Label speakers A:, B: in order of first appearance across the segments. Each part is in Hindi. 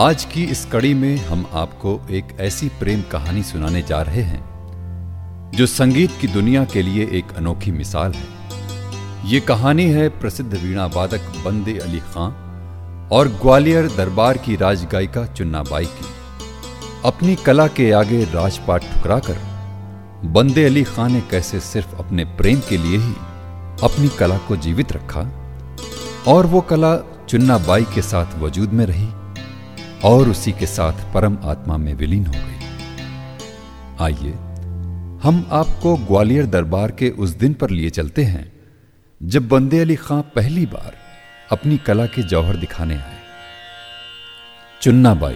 A: आज की इस कड़ी में हम आपको एक ऐसी प्रेम कहानी सुनाने जा रहे हैं, जो संगीत की दुनिया के लिए एक अनोखी मिसाल है। ये कहानी है प्रसिद्ध वीणा वादक बंदे अली खां और ग्वालियर दरबार की राज राजगायिका चुन्नाबाई की। अपनी कला के आगे राजपाट ठुकराकर बंदे अली खां ने कैसे सिर्फ़ अपने प्रेम के लिए ही अपनी कला को जीवित रखा और वो कला चुन्नाबाई के साथ वजूद में रही। और उसी के साथ परम आत्मा में विलीन हो गई। आइए, हम आपको ग्वालियर दरबार के उस दिन पर लिए चलते हैं, जब बंदे अली खां पहली बार अपनी कला के जौहर दिखाने आए। चुन्ना बाई।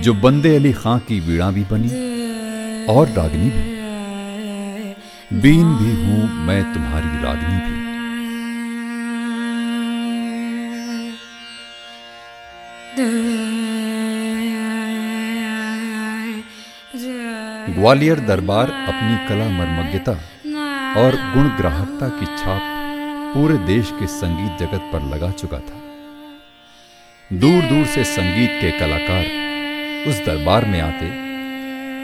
A: जो बंदे अली खां की वीणा भी बनी, और रागनी भी। बीन भी हूँ मैं तुम्हारी रागनी भी। ग्वालियर दरबार अपनी कला मर्मज्ञता और गुण ग्राहकता की छाप पूरे देश के संगीत जगत पर लगा चुका था। दूर दूर से संगीत के कलाकार उस दरबार में आते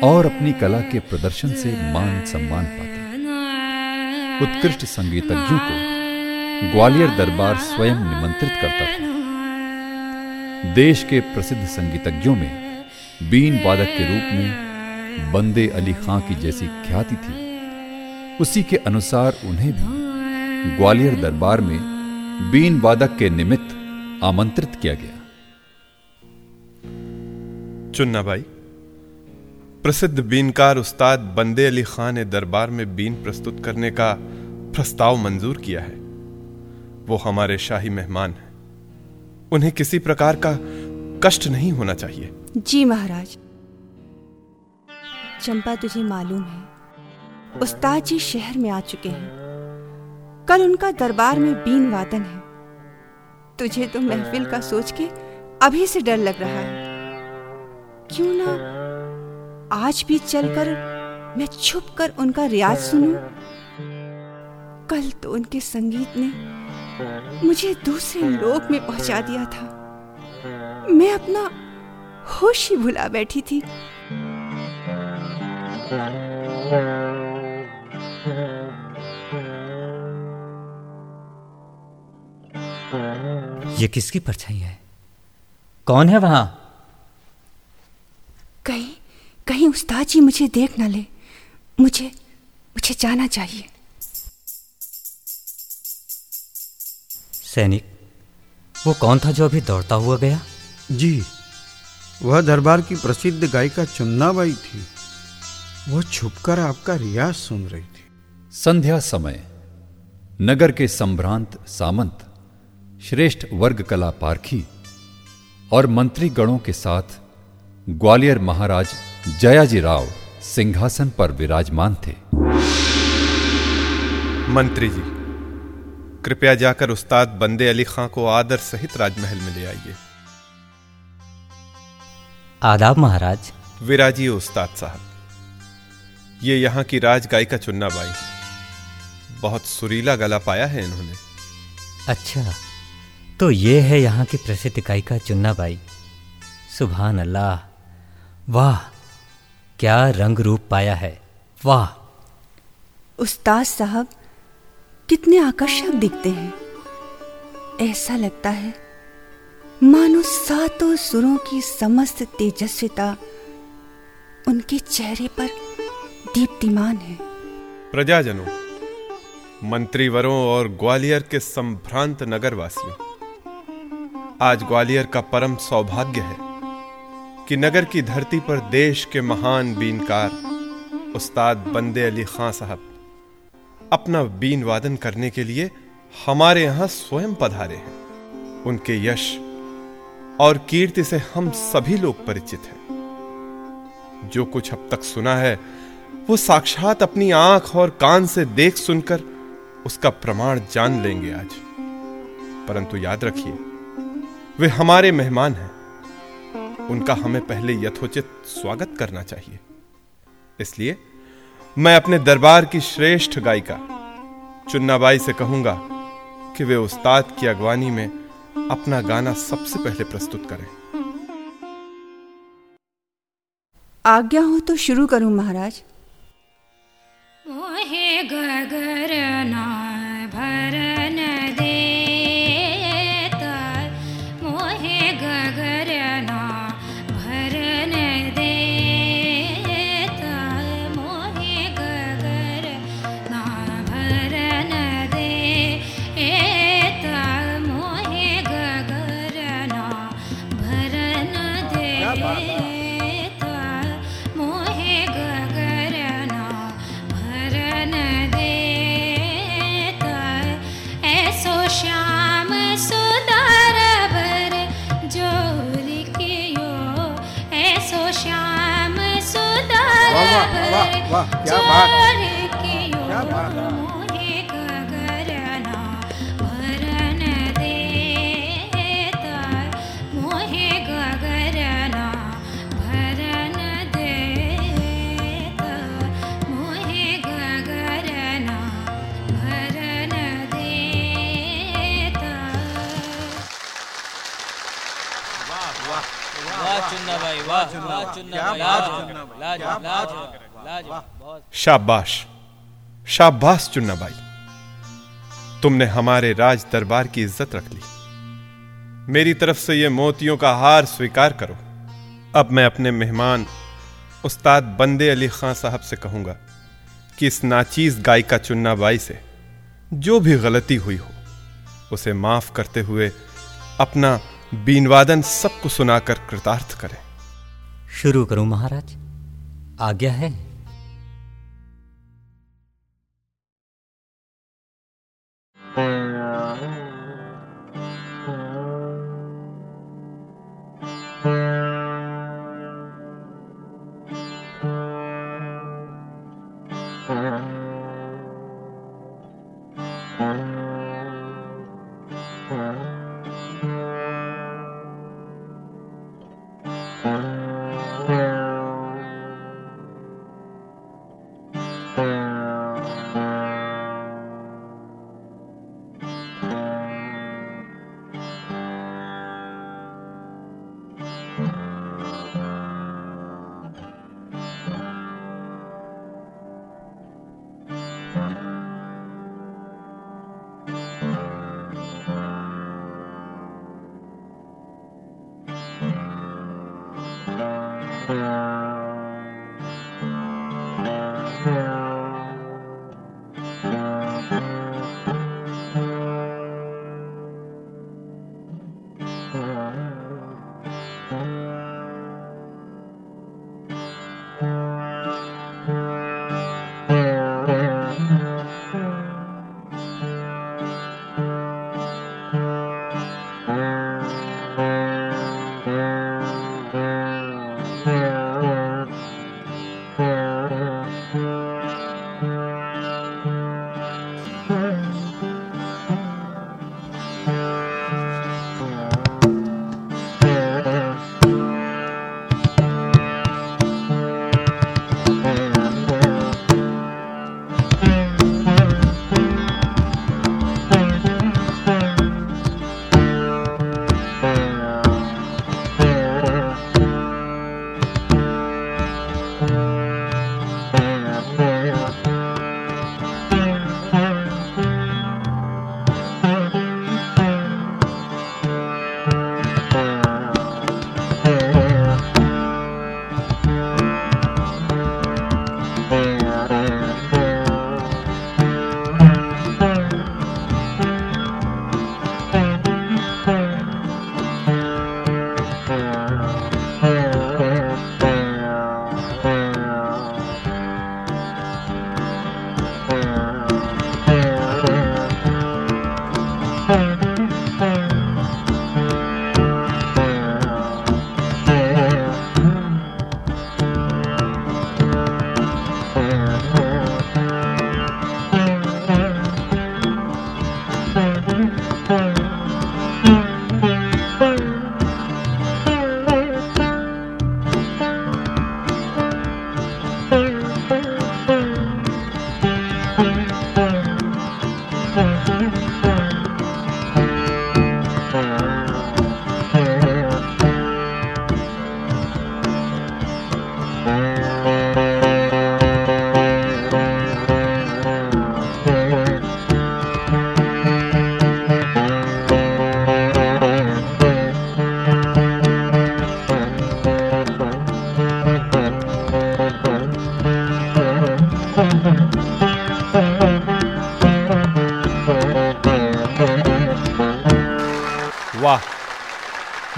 A: और अपनी कला के प्रदर्शन से मान सम्मान पाते। उत्कृष्ट संगीतज्ञों को ग्वालियर दरबार स्वयं निमंत्रित करता था। देश के प्रसिद्ध संगीतज्ञों में बीन वादक के रूप में बंदे अली खां की जैसी ख्याति थी। उसी के अनुसार उन्हें भी ग्वालियर दरबार में बीन वादक के निमित्त आमंत्रित किया गया।
B: चुन्ना भाई प्रसिद्ध बीनकार उस्ताद बंदे अली खान ने दरबार में बीन प्रस्तुत करने का प्रस्ताव मंजूर किया है। वो हमारे शाही मेहमान हैं। उन्हें किसी प्रकार का कष्ट नहीं होना चाहिए।
C: जी महाराज। चंपा तुझे मालूम है। उस्ताद जी शहर में आ चुके हैं। कल उनका दरबार में बीन वादन है। तुझे तो महफिल का सोच के अभी से डर लग रहा है। क्यों ना आज भी चलकर मैं छुप कर उनका रियाज सुनूं? कल तो उनके संगीत ने मुझे दूसरे लोक में पहुँचा दिया था। मैं अपना होश ही भुला बैठी थी।
D: ये किसकी परछाई है? कौन है वहाँ?
C: कहीं कहीं उस्ताद जी मुझे देख ना ले। मुझे मुझे जाना चाहिए।
D: सैनिक वो कौन था जो अभी दौड़ता हुआ गया?
E: जी वह दरबार की प्रसिद्ध गायिका चुन्नाबाई थी। वह छुपकर आपका रियाज सुन रही थी।
A: संध्या समय। नगर के संभ्रांत सामंत श्रेष्ठ वर्ग कला पारखी और मंत्री गणों के साथ ग्वालियर महाराज जयाजी राव सिंहासन पर विराजमान थे।
B: मंत्री जी कृपया जाकर उस्ताद बंदे अली खां को आदर सहित राजमहल में ले आइए।
D: आदाब महाराज।
B: विराजिए उस्ताद साहब। ये यहाँ की राज गायिका चुन्ना बाई। बहुत सुरीला गला पाया है इन्होंने।
D: अच्छा तो ये है यहाँ की प्रसिद्ध गायिका चुन्ना बाई। सुबहान अल्लाह वाह क्या रंग रूप पाया है वाह।
C: उस्ताद साहब कितने आकर्षक दिखते हैं। ऐसा लगता है मानो सातों सुरों की समस्त तेजस्विता उनके चेहरे पर दीप्तिमान है।
B: प्रजाजनों, मंत्रीवरों और ग्वालियर के संभ्रांत नगरवासियों, आज ग्वालियर का परम सौभाग्य है कि नगर की धरती पर देश के महान बीनकार, उस्ताद बंदे अली खां साहब, अपना बीन वादन करने के लिए हमारे यहाँ स्वयं पधारे हैं। उनके यश और कीर्ति से हम सभी लोग परिचित हैं। जो कुछ अब तक सुना है वो साक्षात अपनी आँख और कान से देख सुनकर उसका प्रमाण जान लेंगे आज। परंतु याद रखिए, वे हमारे मेहमान हैं। उनका हमें पहले यथोचित स्वागत करना चाहिए। इसलिए मैं अपने दरबार की श्रेष्ठ गायिका चुन्नाबाई से कहूँगा कि वे उस्ताद की अगवानी में अपना गाना सबसे पहले प्रस्तुत करें।
C: आज्ञा हो तो शुरू करूँ महाराज।
F: मोहे श्याम सुंदर क्या
E: बात।
F: क्या
E: बात।
G: बहुत
B: शाबाश। शाबाश चुन्नाबाई तुमने हमारे राज दरबार की इज़्ज़त रख ली। मेरी तरफ़ से ये मोतियों का हार स्वीकार करो। अब मैं अपने मेहमान उस्ताद बंदे अली खां साहब से कहूँगा कि इस नाचीज गायिका चुन्नाबाई से जो भी गलती हुई हो उसे माफ़ करते हुए अपना बीनवादन सबको सुनाकर कृतार्थ करें।
D: शुरू करूँ महाराज? आज्ञा है।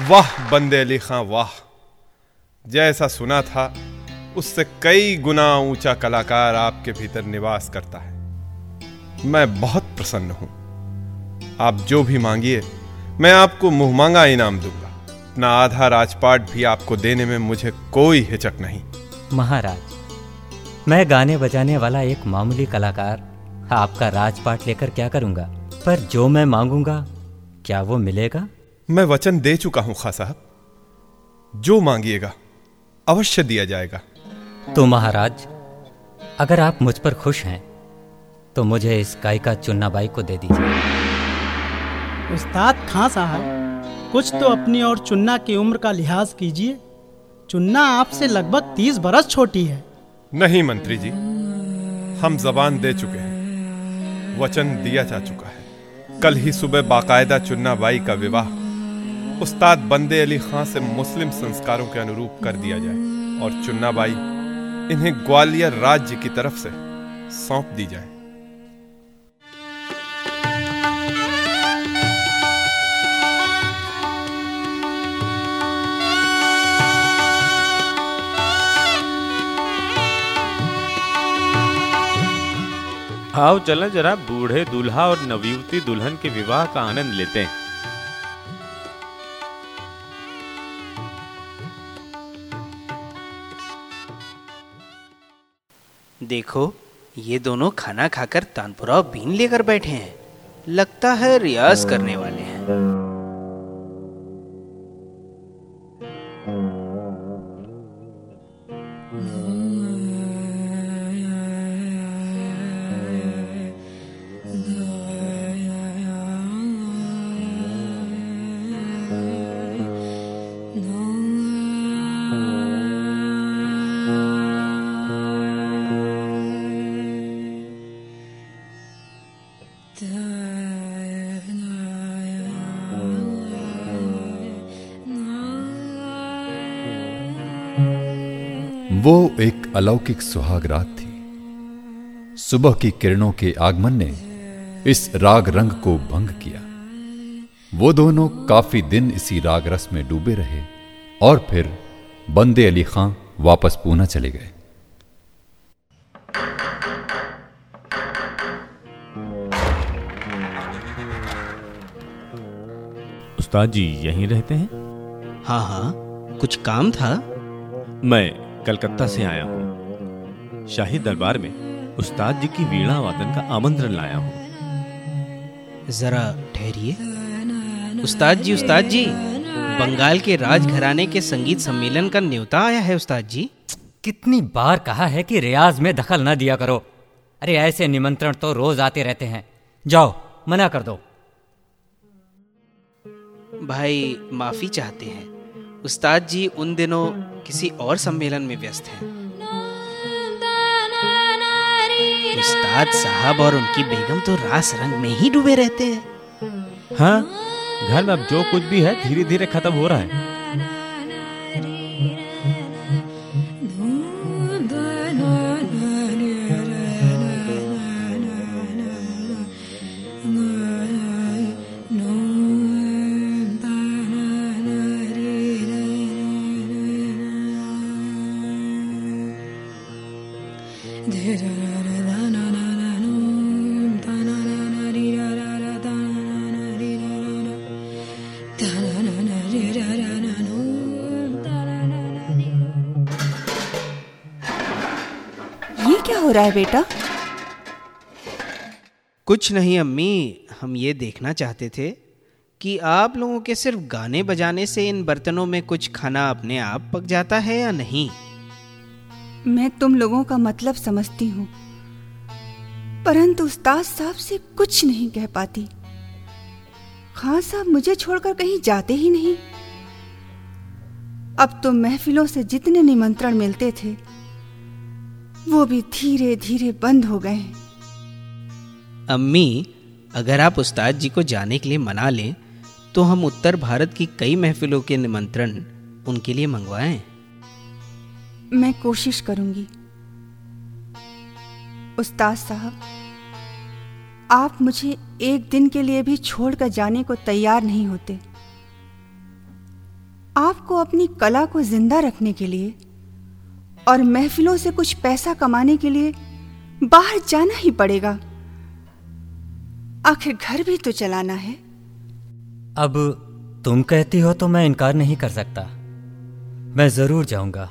B: वाह बंदे अली खां, वाह। जैसा सुना था, उससे कई गुना ऊँचा कलाकार आपके भीतर निवास करता है। मैं बहुत प्रसन्न हूँ। आप जो भी मांगिए, मैं आपको मुँह मांगा इनाम दूँगा। अपना आधा राजपाट भी आपको देने में मुझे कोई हिचक नहीं।
D: महाराज, मैं गाने बजाने वाला एक मामूली कलाकार, आपका राजपाट लेकर क्या करूँगा? पर जो मैं मांगूँगा, क्या वो मिलेगा?
B: मैं वचन दे चुका हूँ खां साहब। जो मांगिएगा अवश्य दिया जाएगा।
D: तो महाराज अगर आप मुझ पर खुश हैं तो मुझे इस गायिका चुन्नाबाई को दे दीजिए।
H: उस्ताद खां साहब कुछ तो अपनी और चुन्ना की उम्र का लिहाज कीजिए। चुन्ना आपसे लगभग तीस बरस छोटी है।
B: नहीं मंत्री जी हम जबान दे चुके हैं। वचन दिया जा चुका है। कल ही सुबह बाकायदा चुन्ना बाई का विवाह उस्ताद बंदे अली खां से मुस्लिम संस्कारों के अनुरूप कर दिया जाए और चुन्ना बाई इन्हें ग्वालियर राज्य की तरफ़ से सौंप दी जाए।
I: आओ चलें जरा बूढ़े दूल्हा और नवयुवती दुल्हन के विवाह का आनंद लेते हैं।
J: देखो, ये दोनों खाना खाकर तानपुरा बीन लेकर बैठे हैं। लगता है रियाज करने वाले हैं।
A: वो एक अलौकिक सुहाग रात थी। सुबह की किरणों के आगमन ने इस राग रंग को भंग किया। वो दोनों काफ़ी दिन इसी राग रस में डूबे रहे और फिर बंदे अली खां वापस पूना चले गए।
I: उस्ताद जी यहीं रहते हैं?
J: हाँ हाँ। कुछ काम था?
I: मैं कलकत्ता से आया हूँ। शाही दरबार में उस्ताद जी की वीणा वादन का आमंत्रण लाया हूँ।
J: जरा ठहरिए। उस्ताद जी उस्ताद जी बंगाल के राजघराने के संगीत सम्मेलन का न्योता आया है उस्ताद जी।
D: कितनी बार कहा है कि रियाज में दखल न दिया करो। अरे ऐसे निमंत्रण तो रोज आते रहते हैं। जाओ मना कर दो।
J: भाई माफ़ी चाहते हैं। उस्ताद जी उन दिनों किसी और सम्मेलन में व्यस्त हैं। उस्ताद साहब और उनकी बेगम तो रास रंग में ही डूबे रहते हैं।
I: हाँ घर में अब जो कुछ भी है धीरे धीरे खत्म हो रहा है।
J: कुछ नहीं अम्मी, हम ये देखना चाहते थे कि आप लोगों के सिर्फ़ गाने बजाने से इन बर्तनों में कुछ खाना अपने आप पक जाता है या नहीं?
C: मैं तुम लोगों का मतलब समझती हूँ, परंतु उस्ताद साहब से कुछ नहीं कह पाती। खान साहब मुझे छोड़कर कहीं जाते ही नहीं। अब तो महफिलों से जितने निमंत्रण मिलते थे, वो भी धीरे धीरे बंद हो गए हैं।
J: अम्मी, अगर आप उस्ताद जी को जाने के लिए मना लें तो हम उत्तर भारत की कई महफिलों के निमंत्रण उनके लिए मंगवाएँ।
C: मैं कोशिश करूँगी। उस्ताद साहब, आप मुझे एक दिन के लिए भी छोड़कर जाने को तैयार नहीं होते। आपको अपनी कला को ज़िंदा रखने के लिए और महफिलों से कुछ पैसा कमाने के लिए बाहर जाना ही पड़ेगा। आखिर घर भी तो चलाना है।
D: अब तुम कहती हो तो मैं इनकार नहीं कर सकता। मैं ज़रूर जाऊँगा।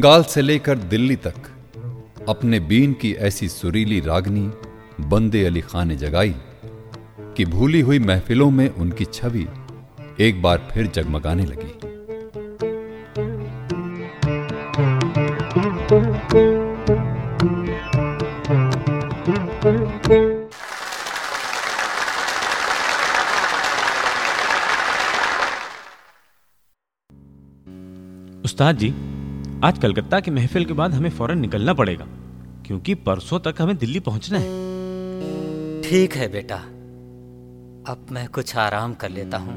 A: बंगाल से लेकर दिल्ली तक अपने बीन की ऐसी सुरीली रागनी बंदे अली खान ने जगाई कि भूली हुई महफिलों में उनकी छवि एक बार फिर जगमगाने लगी।
I: उस्ताद जी आज कलकत्ता की महफिल के बाद हमें फ़ौरन निकलना पड़ेगा क्योंकि परसों तक हमें दिल्ली पहुँचना है।
D: ठीक है बेटा। अब मैं कुछ आराम कर लेता हूँ।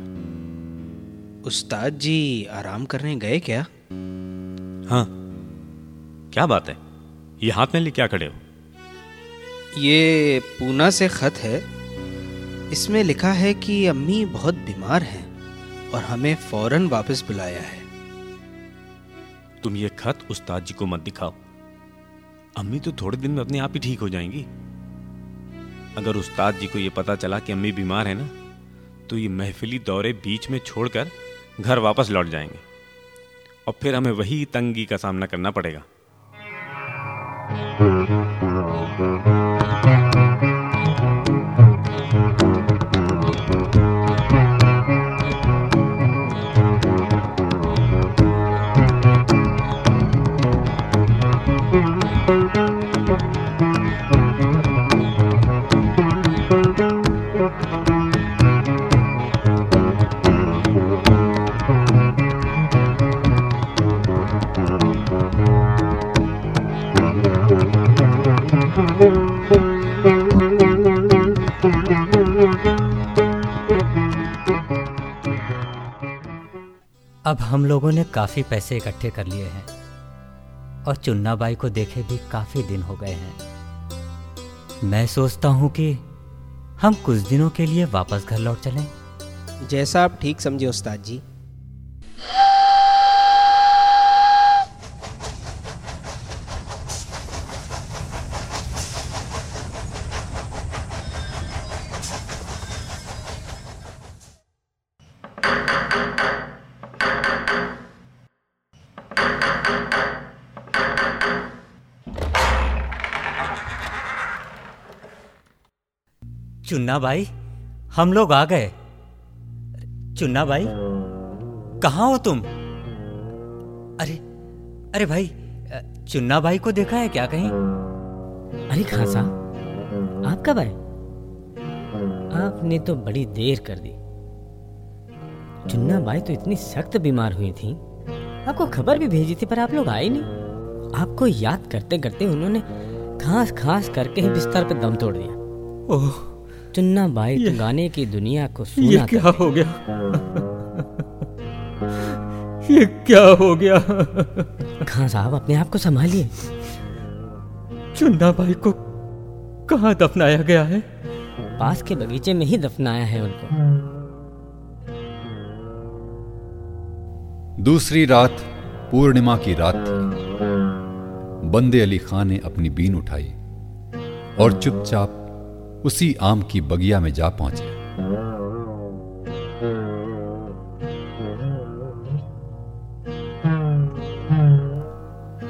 J: उस्ताद जी आराम करने गए क्या?
I: हाँ। क्या बात है? ये हाथ में लिए क्या खड़े हो?
J: ये पूना से खत है। इसमें लिखा है कि अम्मी बहुत बीमार हैं और हमें फ़ौरन वापस बुलाया है।
I: तुम ये खत उस्ताद जी को मत दिखाओ। अम्मी तो थोड़े दिन में अपने आप ही ठीक हो जाएँगी। अगर उस्ताद जी को ये पता चला कि अम्मी बीमार है ना तो ये महफिली दौरे बीच में छोड़कर घर वापस लौट जाएँगे। और फिर हमें वही तंगी का सामना करना पड़ेगा।
D: अब हम लोगों ने काफ़ी पैसे इकट्ठे कर लिए हैं और चुन्ना बाई को देखे भी काफ़ी दिन हो गए हैं। मैं सोचता हूँ कि हम कुछ दिनों के लिए वापस घर लौट चलें।
J: जैसा आप ठीक समझे, उस्ताद जी।
D: चुन्ना भाई हम लोग आ गए। चुन्ना भाई कहाँ हो तुम? अरे अरे भाई चुन्ना भाई को देखा है क्या कहीं?
K: अरे साहब आप कब आए? आपने तो बड़ी देर कर दी। चुन्ना बाई तो इतनी सख्त बीमार हुई थी। आपको खबर भी भेजी थी पर आप लोग आए नहीं। आपको याद करते करते उन्होंने खास खास करके ही बिस्तर पर दम तोड़ दिया।
D: ओह
K: चुन्ना तो गाने की दुनिया को
D: ये क्या हो गया? ये क्या हो गया?
K: खां साहब अपने आप को संभालिए।
D: चुन्ना बाई को कहाँ दफनाया गया है?
K: पास के बगीचे में ही दफनाया है उनको।
A: दूसरी रात पूर्णिमा की रात थी बंदे अली खान ने अपनी बीन उठाई और चुपचाप उसी आम की बगिया में जा पहुँचे।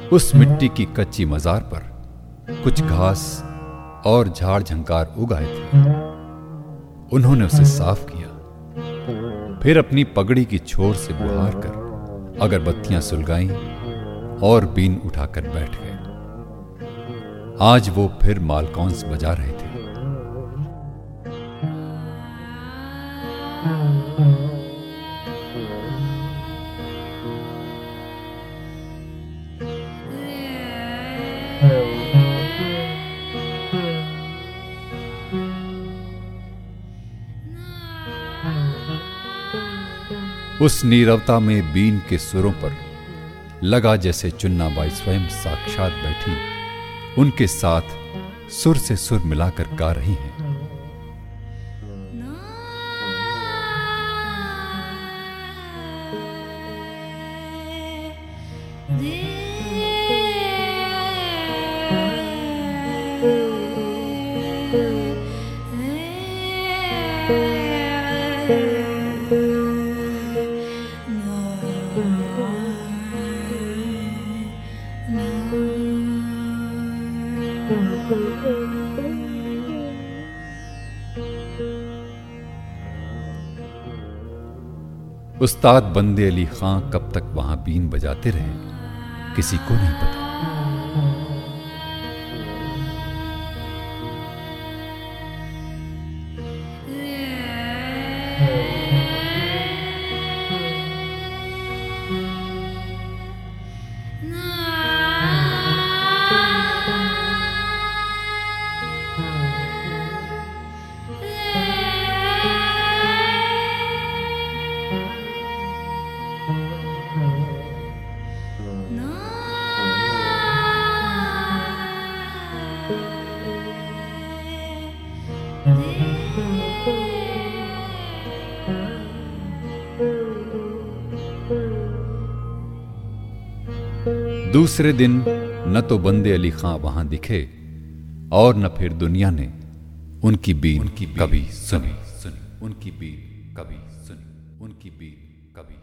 A: उस मिट्टी की कच्ची मजार पर कुछ घास और झाड़ झंकार उगाए थे। उन्होंने उसे साफ़ किया। फिर अपनी पगड़ी की छोर से बुहार कर अगरबत्तियाँ सुलगाई और बीन उठाकर बैठ गए। आज वो फिर मालकौंस बजा रहे थे। उस नीरवता में बीन के सुरों पर लगा जैसे चुन्ना बाई स्वयं साक्षात बैठी। उनके साथ सुर से सुर मिलाकर गा रही हैं। उस्ताद बंदे अली खां कब तक वहाँ बीन बजाते रहे किसी को नहीं पता। दूसरे दिन न तो बंदे अली खां वहाँ दिखे और न फिर दुनिया ने उनकी बीन उनकी कभी सुनी। सुनी। उनकी बीन कभी सुनी। उनकी बीन कभी